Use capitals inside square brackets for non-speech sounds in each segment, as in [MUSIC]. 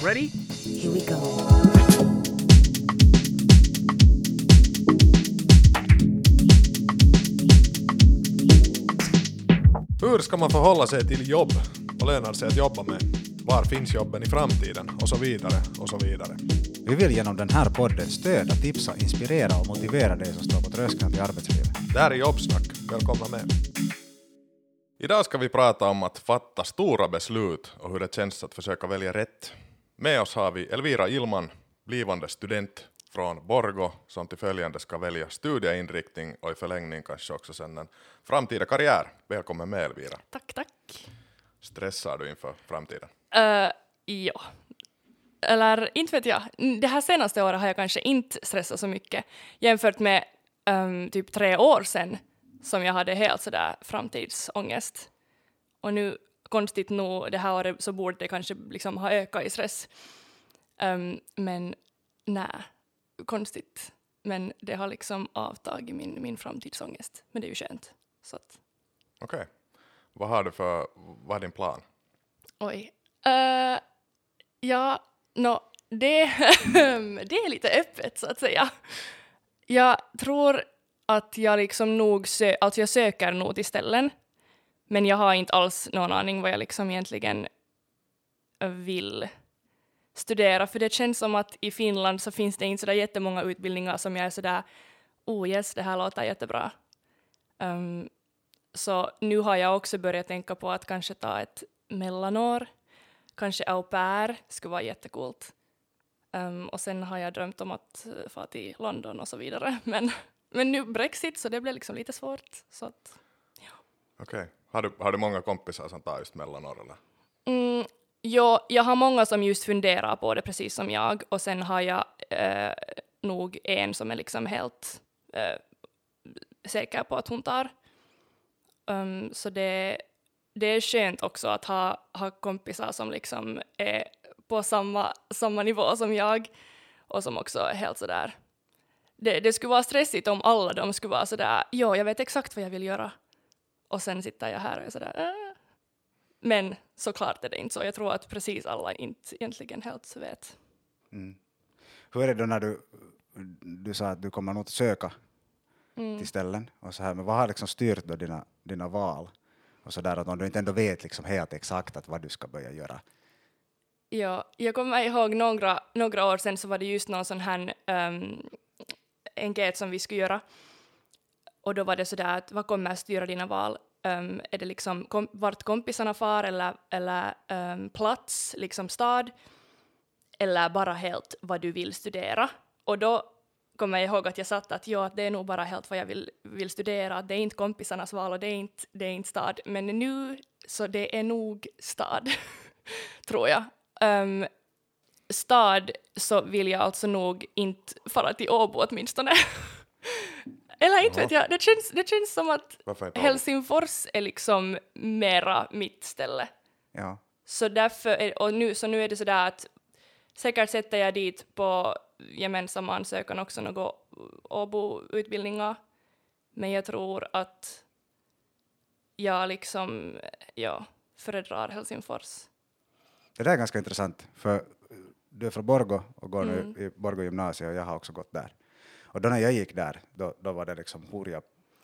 Ready? Here we go. Hur ska man förhålla sig till jobb? Vad lönar sig att jobba med? Var finns jobben i framtiden? Och så vidare, och så vidare. Vi vill genom den här podden stödja, tipsa, inspirera och motivera dig som står på tröskeln till arbetslivet. Det här är Jobbsnack, välkomna med. Idag ska vi prata om att fatta stora beslut och hur det känns att försöka välja rätt. Med oss har vi Elvira Ilman, blivande student från Borgo som till följande ska välja studieinriktning och i förlängning kanske också sen en framtida karriär. Välkommen med Elvira. Tack, tack. Stressar du inför framtiden? Uh, ja. Eller inte vet jag. Det här senaste året har jag kanske inte stressat så mycket jämfört med um, typ tre år sedan som jag hade helt sådär framtidsångest. Och nu, konstigt nog, det här året så borde det kanske liksom ha ökat i stress. Um, men nej, konstigt. Men det har liksom avtagit min, min framtidsångest. Men det är ju skönt. Okej. Vad har du för, vad är din plan? Oj. Uh, ja, no, det, [LAUGHS] det är lite öppet så att säga. Jag tror att jag liksom nog sö alltså jag söker nog till ställen. Men jag har inte alls någon aning vad jag liksom egentligen vill studera. För det känns som att i Finland så finns det inte sådär jättemånga utbildningar som jag är sådär oh yes, det här låter jättebra. Um, så nu har jag också börjat tänka på att kanske ta ett mellanår. Kanske au pair skulle vara jättekult. Um, och sen har jag drömt om att uh, fara till London och så vidare. [LAUGHS] Men, men nu Brexit, så det blev liksom lite svårt. Så att, Okej. Har, du, har du många kompisar som tar just mellanår mm, jo, jag har många som just funderar på det, precis som jag. Och sen har jag eh, nog en som är liksom helt eh, säker på att hon tar. Um, så det, det är skönt också att ha, ha kompisar som liksom är på samma, samma nivå som jag och som också är helt sådär. Det, det skulle vara stressigt om alla de skulle vara sådär, ja, jag vet exakt vad jag vill göra. Och sen sitter jag här och är sådär, äh. Men såklart är det inte så. Jag tror att precis alla inte egentligen helt vet. Hur är det då när du, du sa att du kommer nog att söka till ställen och så här, men vad har liksom styrt då dina, dina val? Och så där att om du inte ändå vet liksom helt exakt att vad du ska börja göra. Ja, jag kommer ihåg några, några år sedan så var det just någon sån här um, enkät som vi skulle göra. Och då var det sådär att vad kommer att styra dina val? Um, är det liksom kom, vart kompisarna far eller, eller um, plats, liksom stad? Eller bara helt vad du vill studera? Och då kommer jag ihåg att jag satt att ja, det är nog bara helt vad jag vill, vill studera, att det är inte kompisarnas val och det är inte, det är inte stad. Men nu så det är nog stad, [LAUGHS] tror jag. Um, stad så vill jag alltså nog inte fara till Åbo åtminstone. [LAUGHS] Eller inte vet jag, det känns, det känns som att? Helsingfors är liksom mera mitt ställe. Ja. Så därför, är, och nu, så nu är det sådär att säkert sätter jag dit på gemensamma ansökan också några Åbo-utbildningar. Men jag tror att jag liksom, ja, föredrar Helsingfors. Det där är ganska intressant, för du är från Borgo och går nu i Borgo gymnasium och jag har också gått där. Och då när jag gick där, då, då var det liksom hurja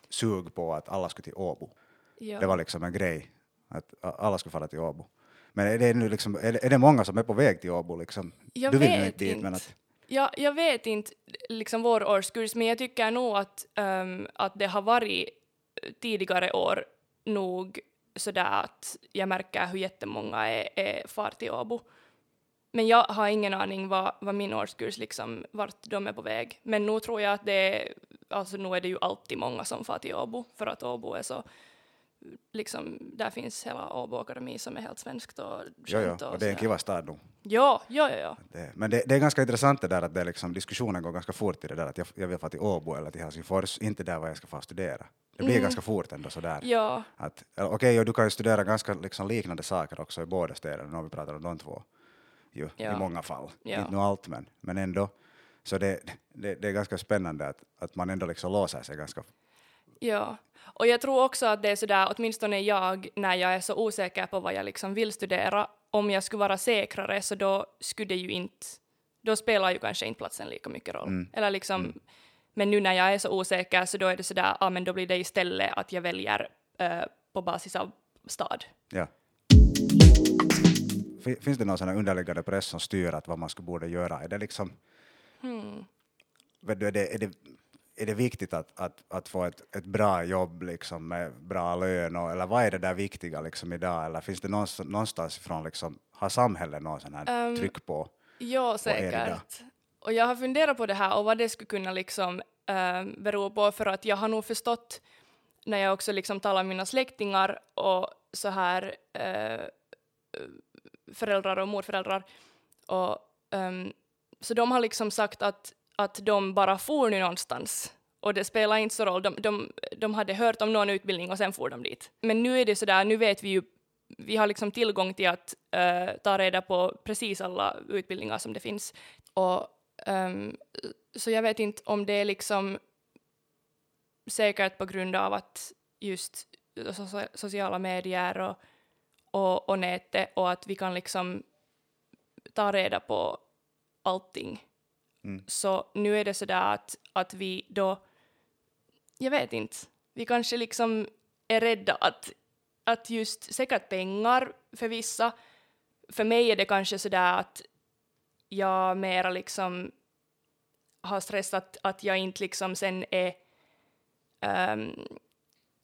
sug på att alla skulle till Åbo. Ja. Det var liksom en grej, att alla skulle fara till Åbo. Men är det, nu liksom, är det, är det många som är på väg till Åbo? Liksom? Jag du vill vet inte dit, men att, Ja, jag vet inte liksom vår årskurs, men jag tycker nog att, ehm, att det har varit tidigare år nog sådär att jag märker hur jättemånga är, är far till Åbo. Men jag har ingen aning vad, vad min årskurs liksom, vart de är på väg. Men nu tror jag att det är, alltså nu är det ju alltid många som far till Åbo, för att Åbo är så, liksom, där finns hela Åbo Akademi som är helt svenskt och jo, jo, och det är en kiva stad nog. Ja, ja, ja, ja. Det, men det, det är ganska intressant det där att det liksom, diskussionen går ganska fort i det där att jag, jag vill fara till Åbo eller till Helsingfors, inte där var jag ska få studera. Det blir ganska fort ändå sådär. Ja, Okej, och du kan ju studera ganska liksom, liknande saker också i båda städerna, har vi pratat om de två. Ju, Ja. I många fall. Ja. Inte nu allt, men, men ändå. Så det, det, det är ganska spännande att, att man ändå liksom låser sig ganska Ja, och jag tror också att det är sådär, åtminstone jag, när jag är så osäker på vad jag liksom vill studera, om jag skulle vara säkrare så då skulle det ju inte, då spelar ju kanske inte platsen lika mycket roll. Eller liksom, men nu när jag är så osäker så då är det sådär, ja men då blir det istället att jag väljer eh, på basis av stad. Ja. Fin- Finns det någon sån underliggande press som styr att vad man skulle borde göra? Är det liksom... Du, är, det, är, det, är det viktigt att, att, att få ett, ett bra jobb liksom, med bra lön? Och, eller vad är det där viktiga liksom, idag? Eller finns det någonstans, någonstans ifrån, liksom, har samhället någon sån här Ehm, tryck på? Ja, säkert. Och jag har funderat på det här och vad det skulle kunna liksom äh, bero på för att jag har nog förstått när jag också liksom talar med mina släktingar och så här äh, föräldrar och morföräldrar och um, så de har liksom sagt att, att de bara for nu någonstans och det spelar inte så roll, de, de, de hade hört om någon utbildning och sen for de dit. Men nu är det sådär, nu vet vi ju vi har liksom tillgång till att uh, ta reda på precis alla utbildningar som det finns. Och, um, så jag vet inte om det är liksom säkert på grund av att just alltså, sociala medier och, och, och nätet och att vi kan liksom ta reda på allting. Så nu är det sådär att, att vi då, jag vet inte, vi kanske liksom är rädda att, att just säkert pengar för vissa, för mig är det kanske sådär att jag mera liksom har stressat att jag inte liksom sen är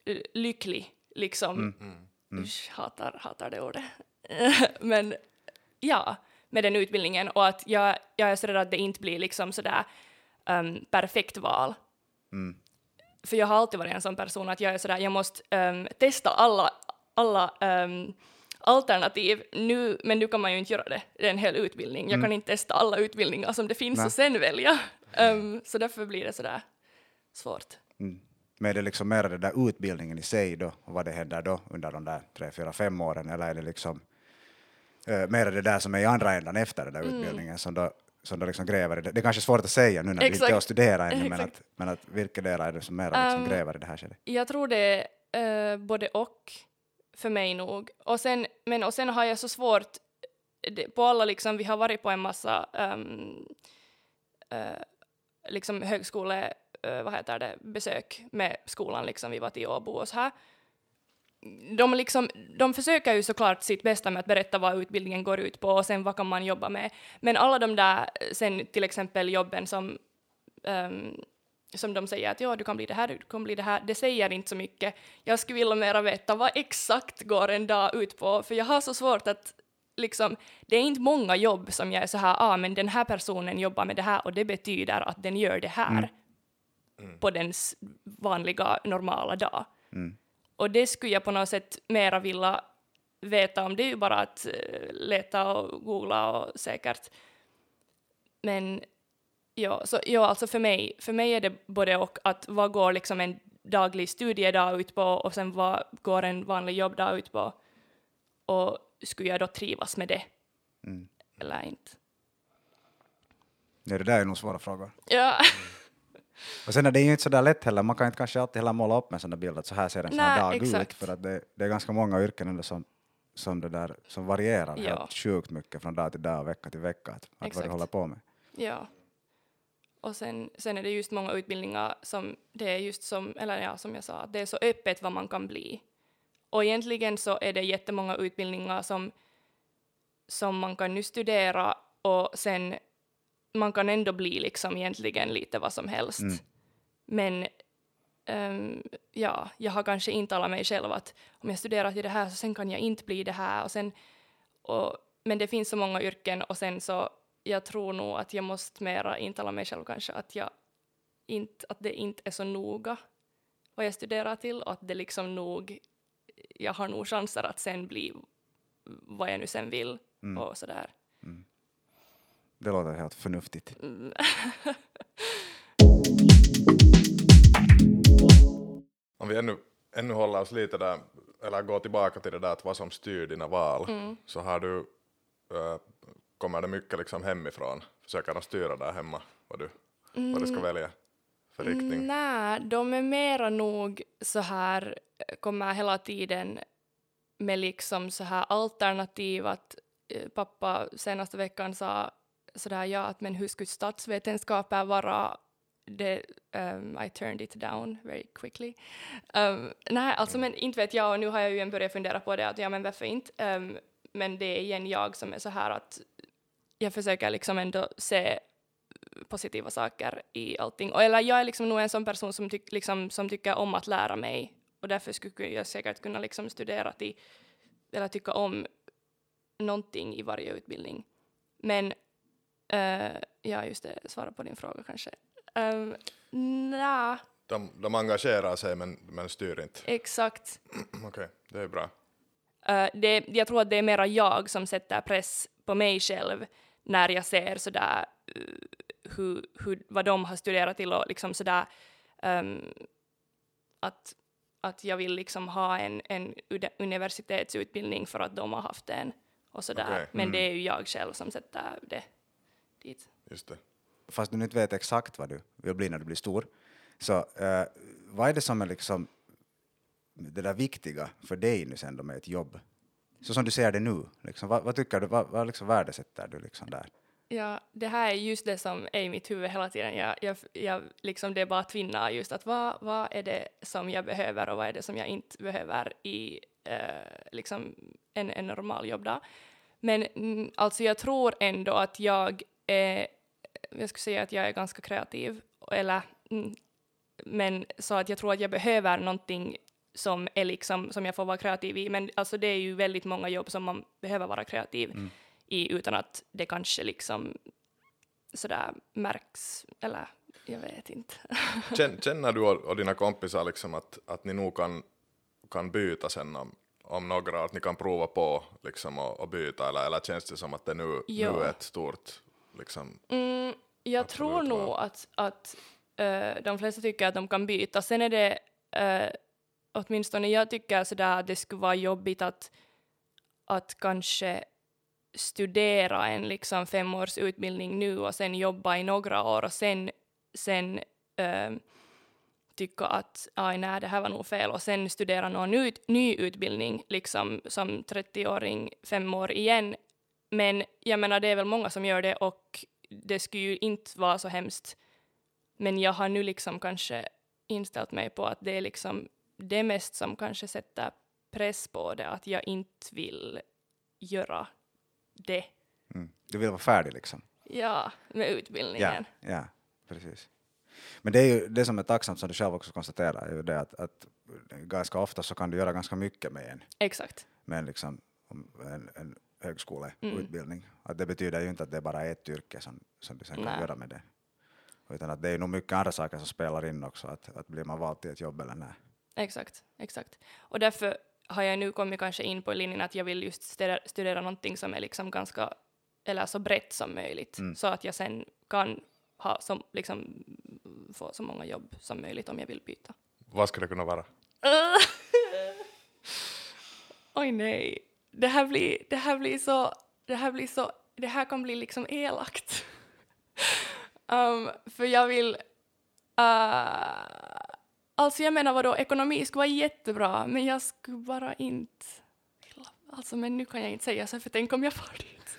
l- lycklig liksom. Usch, hatar, hatar det ordet. [LAUGHS] Men ja, med den utbildningen och att jag, jag är så rädd att det inte blir liksom sådär um, perfekt val. För jag har alltid varit en sån person att jag är sådär, jag måste ehm, testa alla, alla ehm, alternativ nu, men nu kan man ju inte göra det, det är en hel utbildning. Jag kan inte testa alla utbildningar som det finns Nej. och sen välja. Ehm, så därför blir det sådär svårt. Men är det liksom mer det där utbildningen i sig då, och vad det händer då under de där tre, fyra, fem åren, eller är det liksom uh, mer det där som är i andra ändan efter den där Mm. utbildningen som då, som då liksom gräver i det? Det är kanske svårt att säga nu när du inte Exakt. är och studerar ännu, men Exakt. att, men att vilka delar är det som mer liksom Um, gräver i det här skedet? Jag tror det är eh, både och för mig nog. Och sen, men, och sen har jag så svårt, det, på alla liksom, vi har varit på en massa um, uh, liksom högskole, uh, vad heter det, besök med skolan liksom, vi var till Åbo och så här. De, liksom, de försöker ju såklart sitt bästa med att berätta vad utbildningen går ut på och sen vad kan man jobba med. Men alla de där sen till exempel jobben som um, som de säger att ja, du kan bli det här, du kan bli det här, det säger inte så mycket. Jag skulle vilja mera veta vad exakt går en dag ut på, för jag har så svårt att liksom, det är inte många jobb som jag är så här, ah, men den här personen jobbar med det här och det betyder att den gör det här mm på dens vanliga normala dag. Och det skulle jag på något sätt mera vilja veta om. Det är ju bara att eh, leta och googla och säkert. Men ja, så, ja, alltså för mig, för mig är det både och att vad går liksom en daglig studiedag ut på och sen vad går en vanlig jobbdag ut på. Och skulle jag då trivas med det? Eller inte? Ja, det där är nog svåra frågor. Ja, Och sen är det ju inte så där lätt heller, man kan inte kanske alltid heller måla upp en sån där bild att så här ser en sån här dag ut, exakt. för att det, det är ganska många yrken ändå som, som, det där, som varierar Ja. helt sjukt mycket från dag till dag och vecka till vecka, att, att vad du håller på med. ja. Och sen, sen är det just många utbildningar som det är just som, eller ja, som jag sa, att det är så öppet vad man kan bli. Och egentligen så är det jättemånga utbildningar som, som man kan nu studera och sen man kan ändå bli liksom egentligen lite vad som helst. Men ehm, ja, jag har kanske intalat mig själv att om jag studerar till det här så sen kan jag inte bli det här och sen och, men det finns så många yrken och sen så jag tror nog att jag måste mera intala mig själv kanske att jag inte, att det inte är så noga vad jag studerar till och att det liksom nog, jag har nog chanser att sen bli vad jag nu sen vill och sådär. Det låter helt förnuftigt. Om vi ännu, ännu håller oss lite där, eller går tillbaka till det där att vad som styr dina val, så har du, äh, kommer det mycket liksom hemifrån? Försöker de styra där hemma vad du, vad du ska välja? för riktning? Nej, de är mera nog så här, kommer hela tiden med liksom så här alternativ att eh, pappa senaste veckan sa sådär ja, att men hur skulle statsvetenskaper vara det, um, I turned it down very quickly. Um, nej, alltså men inte vet jag och nu har jag ju en börjat fundera på det att ja men varför inte? Um, men det är igen jag som är så här att jag försöker liksom ändå se positiva saker i allting. Och, eller jag är liksom nog en sån person som, tyck, liksom, som tycker om att lära mig och därför skulle jag säkert kunna liksom studera till eller tycka om någonting i varje utbildning. Men uh, ja, just det, svara på din fråga kanske. Um, Nja, De, de engagerar sig men, men styr inte. exakt. [CLEARS THROAT] Okej, det är bra. Uh, det, jag tror att det är mera jag som sätter press på mig själv när jag ser sådär uh, hur, hur, vad de har studerat till och liksom sådär um, att, att jag vill liksom ha en, en universitetsutbildning för att de har haft en och sådär. Okej, Men det är ju jag själv som sätter det dit. Just det. Fast du inte vet exakt vad du vill bli när du blir stor, så eh, vad är det som är liksom det där viktiga för dig nu sen då med ett jobb? Så som du ser det nu, liksom, vad, vad tycker du, vad, vad liksom värdesätter du liksom där? Ja, det här är just det som är i mitt huvud hela tiden. Jag, jag, jag, liksom det är bara tvinnar just att vad, vad är det som jag behöver och vad är det som jag inte behöver i eh, liksom en, en normal jobbdag. Men mm, alltså jag tror ändå att jag är, jag skulle säga att jag är ganska kreativ, eller mm, men så att jag tror att jag behöver någonting som är liksom, som jag får vara kreativ i, men alltså det är ju väldigt många jobb som man behöver vara kreativ i utan att det kanske liksom sådär märks, eller jag vet inte. [LAUGHS] Känn- Känner du och, dina kompisar liksom att, att ni nog kan, kan byta sen om, om några, att ni kan prova på liksom och, och byta, eller, eller känns det som att det nu, nu är ett stort liksom, Mm, jag tror nog va? att, att eh, de flesta tycker att de kan byta. Sen är det, uh, åtminstone jag tycker sådär att det skulle vara jobbigt att, att kanske studera en liksom femårsutbildning nu och sen jobba i några år och sen, sen eh, tycka att aj, nej, det här var nog fel och sen studera någon ut, ny utbildning liksom som 30-åring fem år igen. Men jag menar, det är väl många som gör det och det skulle ju inte vara så hemskt. Men jag har nu liksom kanske inställt mig på att det är liksom det mest som kanske sätter press på det, att jag inte vill göra det. Mm. Du vill vara färdig liksom? Ja, med Ja, utbildningen. ja, precis. Men det är ju det som är tacksamt, som du själv också konstaterar, är ju det att, att ganska ofta så kan du göra ganska mycket med en, Exakt. med en, liksom, en, en högskoleutbildning. Att det betyder ju inte att det bara är ett yrke som, som du sen kan Nej. göra med det. Utan att det är nog mycket andra saker som spelar in också, att, att blir man vald till ett jobb eller nej. Exakt, exakt. Och därför har jag nu kommit kanske in på linjen att jag vill just studera, studera någonting som är liksom ganska, eller så brett som möjligt, så att jag sen kan ha som, liksom, få så många jobb som möjligt om jag vill byta. vad skulle det kunna vara? [LAUGHS] Oj nej, det här blir, det här blir så, det här blir så, det här kan bli liksom elakt. [LAUGHS] um, för jag vill, uh, alltså jag menar vadå, ekonomi skulle vara jättebra, men jag skulle bara inte alltså men nu kan jag inte säga så, för tänk om jag får dit. [LAUGHS]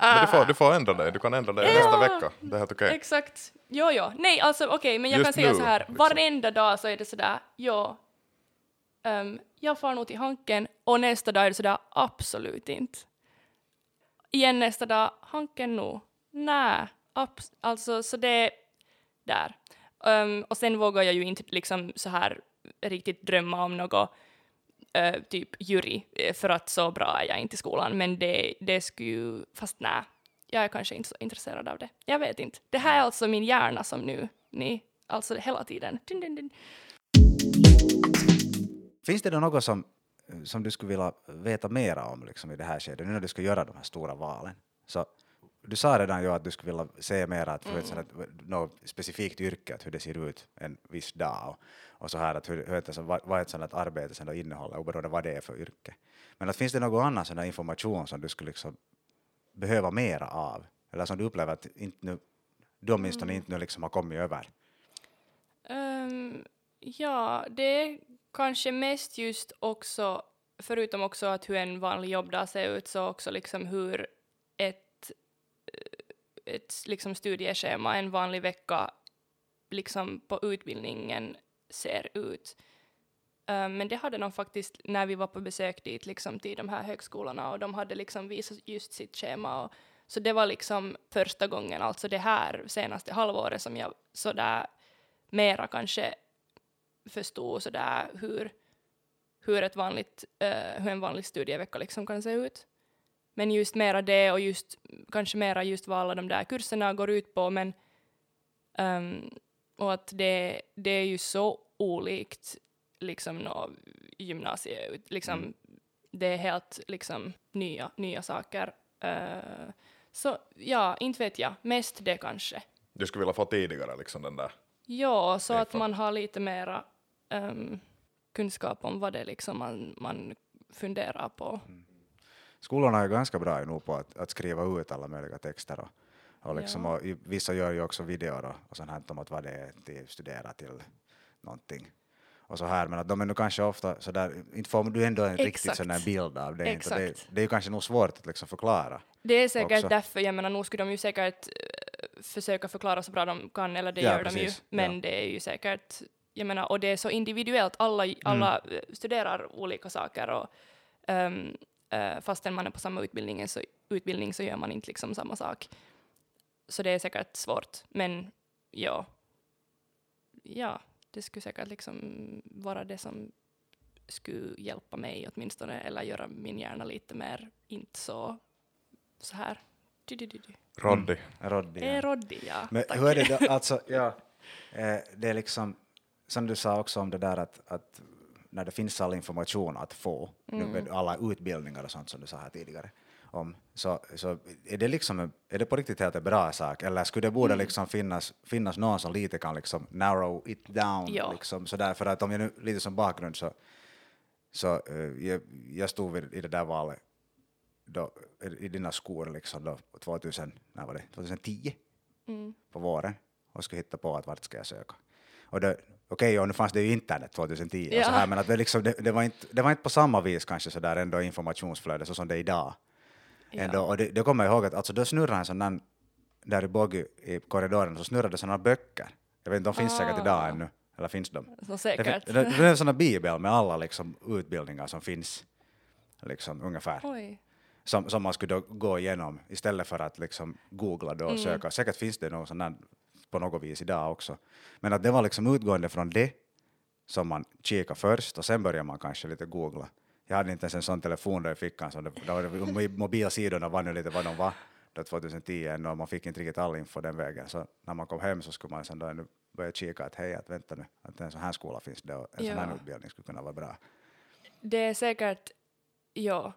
Men du får, du får ändra dig, du kan ändra dig Ja. nästa vecka. Det är helt okej. Exakt. Jo, jo. Nej, alltså okej, men jag Just kan säga nu, så här, liksom. varenda dag så är det sådär, jo, um, jag far nog till Hanken och nästa dag är det sådär, absolut inte. Igen nästa dag, Hanken nog, nej, alltså så det, där. Um, och sen vågar jag ju inte liksom så här riktigt drömma om något uh, typ jury, eh, för att så bra är jag inte i skolan, men det, det skulle ju, fast nej, jag är kanske inte så intresserad av det. Jag vet inte. Det här är alltså min hjärna som nu, ni, alltså hela tiden. Dun, dun, dun. Finns det då något som, som du skulle vilja veta mera om liksom, i det här skedet, nu när du ska göra de här stora valen? Så, du sa redan ju att du skulle vilja se mera att mm. ett, något specifikt yrke, att hur det ser ut en viss dag och, och så här att hur, hur ett, vad, vad ett sådant arbete sen då innehåller, oberoende vad det är för yrke. Men att finns det någon annan sån information som du skulle liksom behöva mera av, eller som du upplever att inte nu du åtminstone inte nu liksom har kommit över? Ehm, ja, det kanske mest just också, förutom också att hur en vanlig jobbdag ser ut, så också liksom hur ett, eh, ett liksom studieschema en vanlig vecka liksom på utbildningen ser ut. Um, men det hade de faktiskt när vi var på besök dit liksom till de här högskolorna och de hade liksom visat just sitt schema och så det var liksom första gången, alltså det här senaste halvåret som jag sådär mera kanske förstod sådär hur, hur, ett vanligt, eh, hur en vanlig studievecka liksom kan se ut. Men just mera det och just kanske mera just vad alla de där kurserna går ut på men ehm, och att det, det är ju så olikt liksom nå gymnasiet, liksom det är helt liksom nya, nya saker. Eh, så ja, inte vet jag, mest det kanske. Du skulle vilja få tidigare liksom den där. Ja, så att man har lite mera ehm, kunskap om vad det är liksom man, man funderar på. Skolorna är ganska bra nu på att, att skriva ut alla möjliga texter och, och, liksom, Ja. och i- vissa gör ju också videor och, och sånt här om att vad det är de studerar till någonting. Och så här, men att de är nu kanske ofta sådär, inte får du ändå en riktigt Exakt. sån här bild av det. Inte. Det, det är ju kanske nog svårt att liksom förklara. Det är säkert Också. därför, jag menar, nu skulle de ju säkert eh, försöka förklara så bra de kan, eller det Ja, gör de ju, precis. men Ja. det är ju säkert, jag menar, och det är så individuellt, alla, Mm. alla eh, studerar olika saker och um, fastän man är på samma utbildning så, utbildning så gör man inte liksom samma sak. Så det är säkert svårt, men ja, ja, det skulle säkert liksom vara det som skulle hjälpa mig åtminstone, eller göra min hjärna lite mer inte så, så här. Du, du, du, du. Roddy. Roddy, Det är Roddy, ja. Men Tack. hur är det då, [LAUGHS] alltså, ja, eh, det är liksom, som du sa också om det där att, att när det finns all information att få, nu Mm. med alla utbildningar och sånt som du sa här tidigare, om, så, så är det liksom, en- är det på riktigt helt en bra sak, eller skulle det borde Mm. liksom finnas, finnas någon som lite kan liksom narrow it down, Ja. liksom sådär, för att om jag nu, lite som bakgrund så, så eh, jag, jag stod vid, i det där valet då, i dina skor liksom då, 2000, när var det, 2010 Mm. på våren och skulle hitta på att vart ska jag söka. Och det, okej, och nu fanns det ju internet 2010 och så Ja. här, men att det, liksom, det, det, var inte, det var inte på samma vis kanske så där ändå informationsflöde så som det är idag. Ja. Ändå, och det, det kommer jag ihåg att alltså, då snurrade en sån där, där i Boggy i korridoren så snurrade sådana böcker. Jag vet inte, de finns säkert idag Ah. ännu. Eller finns de? Så Det, säkert. fin- det, det är en sån bibel med alla liksom, utbildningar som finns. Liksom, ungefär Oj. som, som man skulle gå igenom istället för att liksom googla då och Mm. söka. Säkert finns det någon sån på något vis idag också. Men att det var liksom utgående från det som man kikade först och sen började man kanske lite googla. Jag hade inte ens en sån telefon där i fickan, så det, då var det, mobilsidorna var nu lite vad de var då 2010 ännu och man fick inte riktigt all info den vägen. Så när man kom hem så skulle man sen då börja kika att hej, att vänta nu, att en sån här skola finns det och en sån här Ja. utbildning skulle kunna vara bra. Det är säkert, ja.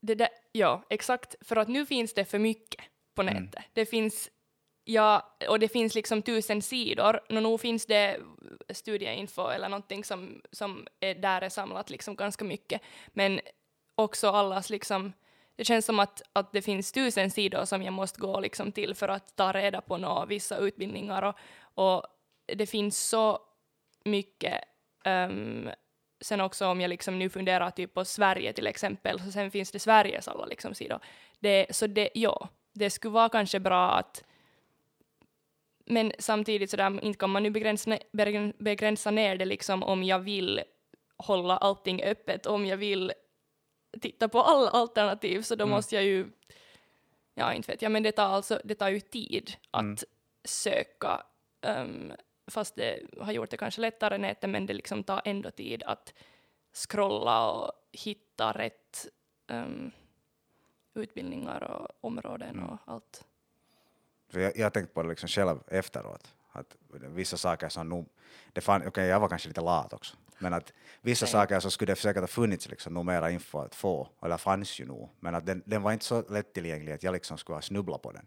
Det där, ja, exakt. För att nu finns det för mycket på Mm. nätet. Det finns, ja, och det finns liksom tusen sidor. Nå, nu finns det studieinfo eller någonting som, som är där är samlat liksom ganska mycket. Men också allas liksom, det känns som att, att det finns tusen sidor som jag måste gå liksom till för att ta reda på nå, vissa utbildningar och, och det finns så mycket Um, sen också om jag liksom nu funderar typ på Sverige till exempel, så sen finns det Sveriges alla liksom sidor. Det, så det, ja, det skulle vara kanske bra att men samtidigt så där, inte kan man nu begränsa, begräns- begränsa ner det liksom om jag vill hålla allting öppet, om jag vill titta på alla alternativ, så då Mm. måste jag ju, ja inte vet jag, men det tar alltså, det tar ju tid att Mm. söka, ehm, fast det har gjort det kanske lättare nätet, men det liksom tar ändå tid att scrolla och hitta rätt ehm, utbildningar och områden Mm. och allt. Jag, jag har tänkt på det liksom själv efteråt, att vissa saker som nog, okej jag var kanske lite lat också, men att vissa Same. saker så skulle det säkert ha funnits liksom nog mera info att få, eller fanns ju nog, men att den, den var inte så lättillgänglig att jag liksom skulle ha snubblat på den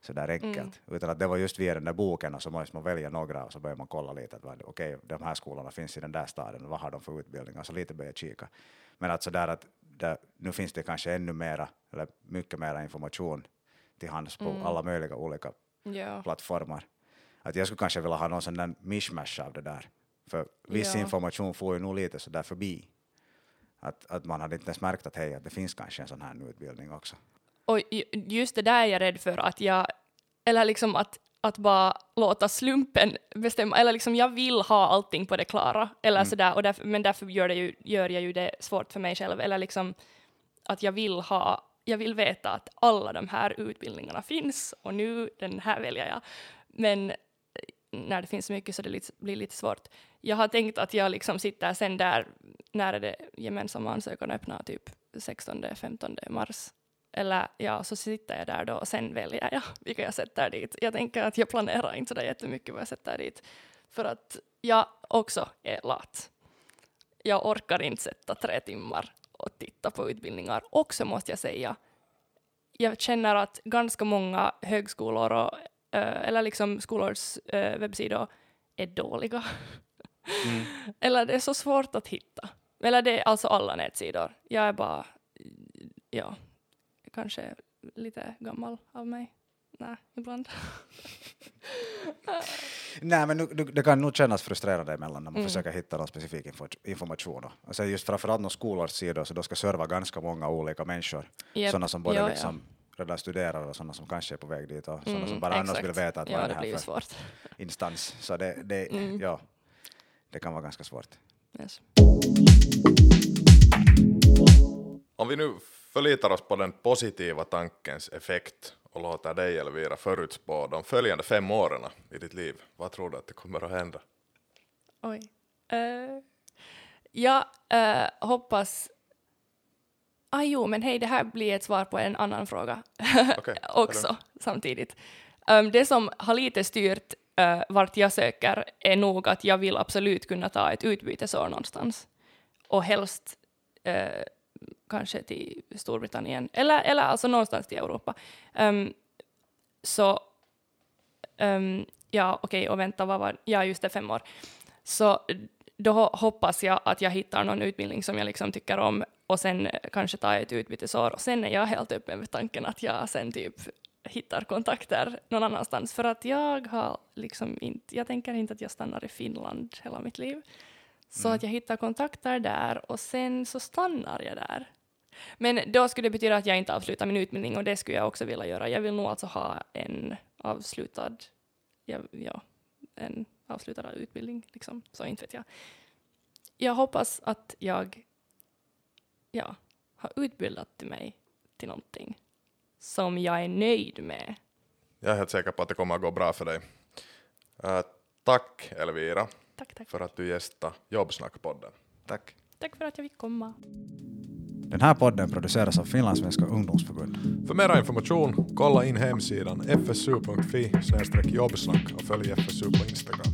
så där enkelt, utan att det var just via den där boken och så måste man välja några och så börjar man kolla lite att okej, de här skolorna finns i den där staden, vad har de för utbildningar, så lite börja kika. Men att så där att där, nu finns det kanske ännu mera, eller mycket mera information till hands på alla möjliga olika Ja. plattformar. Att jag skulle kanske vilja ha någon sån där mishmash av det där. För viss Ja. information får ju nog lite så där förbi. Att, att man hade inte ens märkt att hej, att det finns kanske en sån här utbildning också. Och ju- just det där är jag rädd för att jag, eller liksom att, att bara låta slumpen bestämma, eller liksom jag vill ha allting på det klara, eller sådär, och därför, men därför gör, det ju, gör jag ju det svårt för mig själv, eller liksom att jag vill ha, jag vill veta att alla de här utbildningarna finns, och nu den här väljer jag. Men eh, när det finns så mycket så det lite, blir lite svårt. Jag har tänkt att jag liksom sitter sen där, när är det gemensamma ansökan öppnar, typ 16-15 mars. Eller ja, så sitter jag där då och sen väljer jag vilka jag sätter dit. Jag tänker att jag planerar inte så jättemycket vad jag sätter dit. För att jag också är lat. Jag orkar inte sätta tre timmar och titta på utbildningar. Och så måste jag säga, jag känner att ganska många högskolor och, eh, eller liksom skolors eh, webbsidor är dåliga. [LAUGHS] eller det är så svårt att hitta. Eller det är alltså alla nätsidor. Jag är bara, ja, kanske lite gammal av mig. Nej, ibland. [LAUGHS] Nej, men nu, nu, det kan nog kännas frustrerande emellan när man Mm. försöker hitta någon specifik info, information. Och sen just framförallt någon skolårssidor, så då ska serva ganska många olika människor. Japp, Sådana som både ja, ja. liksom redan studerar och sådana som kanske är på väg dit och sådana Mm, som bara annars exakt. vill veta att ja, vad är det det här för svårt. [LAUGHS] instans. Så det, det, Mm. ja, det kan vara ganska svårt. Yes. Om vi nu förlitar oss på den positiva tankens effekt och låter dig Elvira förutspå de följande fem åren i ditt liv, vad tror du att det kommer att hända? Oj. Uh, jag eh, hoppas... Ah, jo, men hej, det här blir ett svar på en annan fråga [LAUGHS] Okej, också samtidigt. Um, det som har lite styrt uh, vart jag söker är nog att jag vill absolut kunna ta ett utbytesår någonstans. Och helst eh, kanske till Storbritannien, eller, eller alltså någonstans till Europa. Um, så, um, ja okej, och vänta, vad var Ja, just det, fem år. Så då hoppas jag att jag hittar någon utbildning som jag liksom tycker om och sen eh, kanske tar jag ett utbytesår och sen är jag helt öppen med tanken att jag sen typ hittar kontakter någon annanstans för att jag har liksom inte, jag tänker inte att jag stannar i Finland hela mitt liv. Så att jag hittar kontakter där och sen så stannar jag där. Men då skulle det betyda att jag inte avslutar min utbildning och det skulle jag också vilja göra. Jag vill nog alltså ha en avslutad, ja, ja en avslutad utbildning, liksom. så inte vet jag. Jag hoppas att jag ja, har utbildat mig till någonting som jag är nöjd med. Jag är helt säker på att det kommer att gå bra för dig. Uh, tack Elvira Tack, tack. för att du gästade Jobbsnackpodden. Tack. Tack för att jag fick komma. Den här podden produceras av Finlandssvenska ungdomsförbund. För mer information, kolla in hemsidan fsu.fi jobbsnack och följ FSU på Instagram.